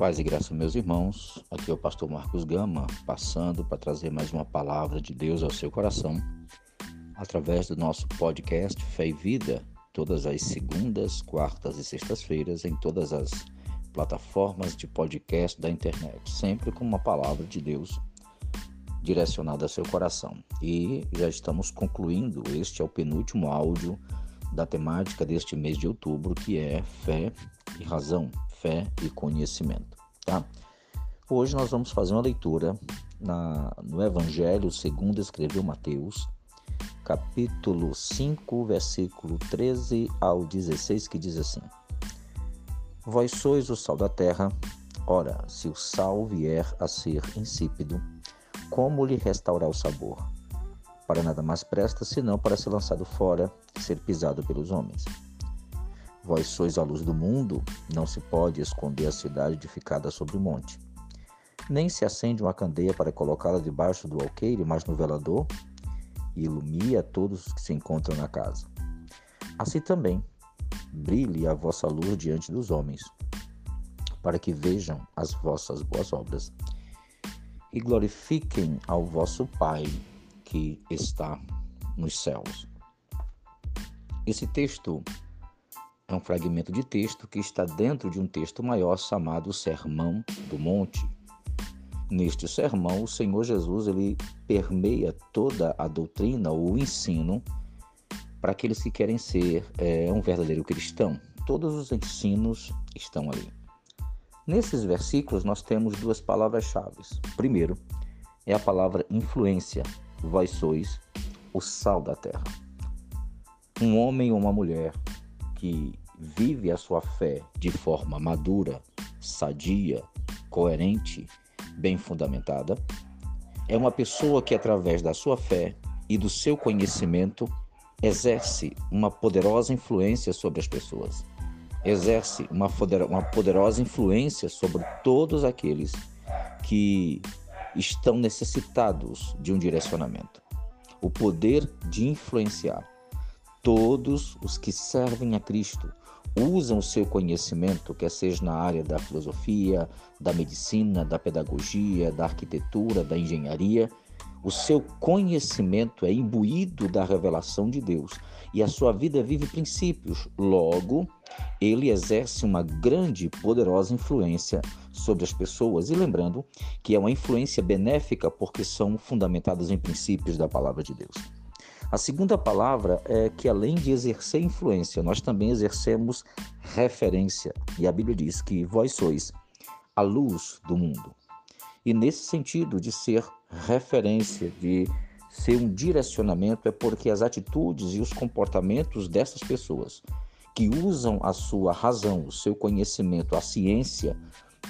Paz e graça, meus irmãos. Aqui é o pastor Marcos Gama, passando para trazer mais uma palavra de Deus ao seu coração, através do nosso podcast Fé e Vida, todas as segundas, quartas e sextas-feiras, em todas as plataformas de podcast da internet, sempre com uma palavra de Deus direcionada ao seu coração. E já estamos concluindo, este é o penúltimo áudio da temática deste mês de outubro, que é fé e razão, fé e conhecimento, tá? Hoje nós vamos fazer uma leitura na, no Evangelho segundo escreveu Mateus, capítulo 5, versículo 13 ao 16, que diz assim: Vós sois o sal da terra, ora, se o sal vier a ser insípido, como lhe restaurar o sabor? Para nada mais presta senão para ser lançado fora e ser pisado pelos homens. Vós sois a luz do mundo, não se pode esconder a cidade edificada sobre o monte. Nem se acende uma candeia para colocá-la debaixo do alqueire, mas no velador, e ilumia todos os que se encontram na casa. Assim também, brilhe a vossa luz diante dos homens, para que vejam as vossas boas obras e glorifiquem ao vosso Pai que está nos céus. Esse texto é um fragmento de texto que está dentro de um texto maior chamado Sermão do Monte. Neste sermão, o Senhor Jesus ele permeia toda a doutrina ou o ensino para aqueles que querem ser é, um verdadeiro cristão. Todos os ensinos estão ali. Nesses versículos, nós temos duas palavras-chave. Primeiro, é a palavra influência. Vós sois o sal da terra. Um homem ou uma mulher que vive a sua fé de forma madura, sadia, coerente, bem fundamentada, é uma pessoa que, através da sua fé e do seu conhecimento, exerce uma poderosa influência sobre as pessoas. Exerce uma poderosa influência sobre todos aqueles que estão necessitados de um direcionamento. O poder de influenciar todos os que servem a Cristo usam o seu conhecimento, quer seja na área da filosofia, da medicina, da pedagogia, da arquitetura, da engenharia, o seu conhecimento é imbuído da revelação de Deus e a sua vida vive princípios. Logo, ele exerce uma grande e poderosa influência sobre as pessoas. E lembrando que é uma influência benéfica porque são fundamentadas em princípios da palavra de Deus. A segunda palavra é que, além de exercer influência, nós também exercemos referência. E a Bíblia diz que vós sois a luz do mundo. E nesse sentido de ser referência, de ser um direcionamento, é porque as atitudes e os comportamentos dessas pessoas que usam a sua razão, o seu conhecimento, a ciência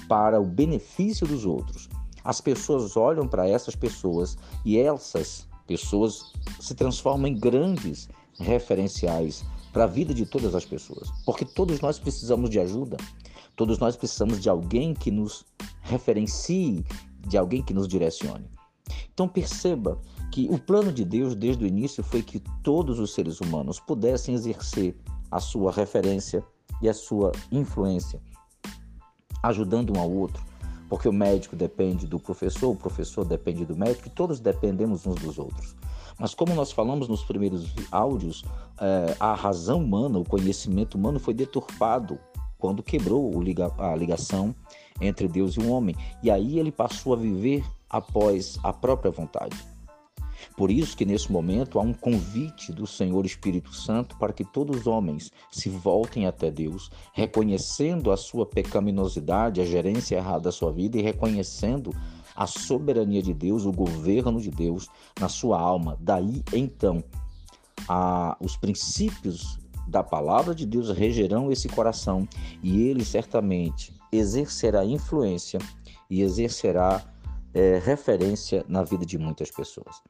para o benefício dos outros. As pessoas olham para essas pessoas e essas pessoas se transformam em grandes referenciais para a vida de todas as pessoas, porque todos nós precisamos de ajuda, todos nós precisamos de alguém que nos referencie, de alguém que nos direcione. Então perceba que o plano de Deus desde o início foi que todos os seres humanos pudessem exercer a sua referência e a sua influência, ajudando um ao outro, porque o médico depende do professor, o professor depende do médico, e todos dependemos uns dos outros. Mas como nós falamos nos primeiros áudios, é, a razão humana, o conhecimento humano foi deturpado quando quebrou a ligação entre Deus e o homem. E aí ele passou a viver após a própria vontade. Por isso que nesse momento há um convite do Senhor Espírito Santo para que todos os homens se voltem até Deus, reconhecendo a sua pecaminosidade, a gerência errada da sua vida e reconhecendo a soberania de Deus, o governo de Deus na sua alma. Daí então, a, os princípios da palavra de Deus regerão esse coração e ele certamente exercerá influência e exercerá é, referência na vida de muitas pessoas.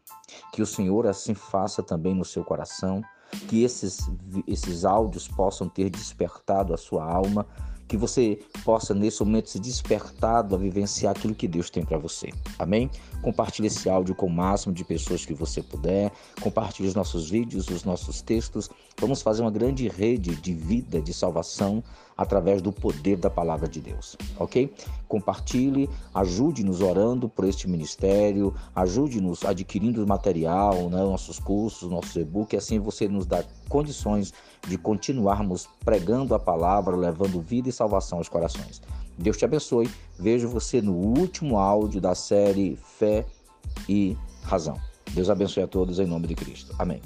Que o Senhor assim faça também no seu coração, que esses, esses áudios possam ter despertado a sua alma, que você possa nesse momento se despertado a vivenciar aquilo que Deus tem para você. Amém? Compartilhe esse áudio com o máximo de pessoas que você puder. Compartilhe os nossos vídeos, os nossos textos. Vamos fazer uma grande rede de vida, de salvação através do poder da palavra de Deus. Ok? compartilhe, ajude-nos orando por este ministério, ajude-nos adquirindo material, né, nossos cursos, nossos e-book, assim você nos dá condições de continuarmos pregando a palavra, levando vida e salvação aos corações. Deus te abençoe. Vejo você no último áudio da série Fé e Razão. Deus abençoe a todos em nome de Cristo. Amém.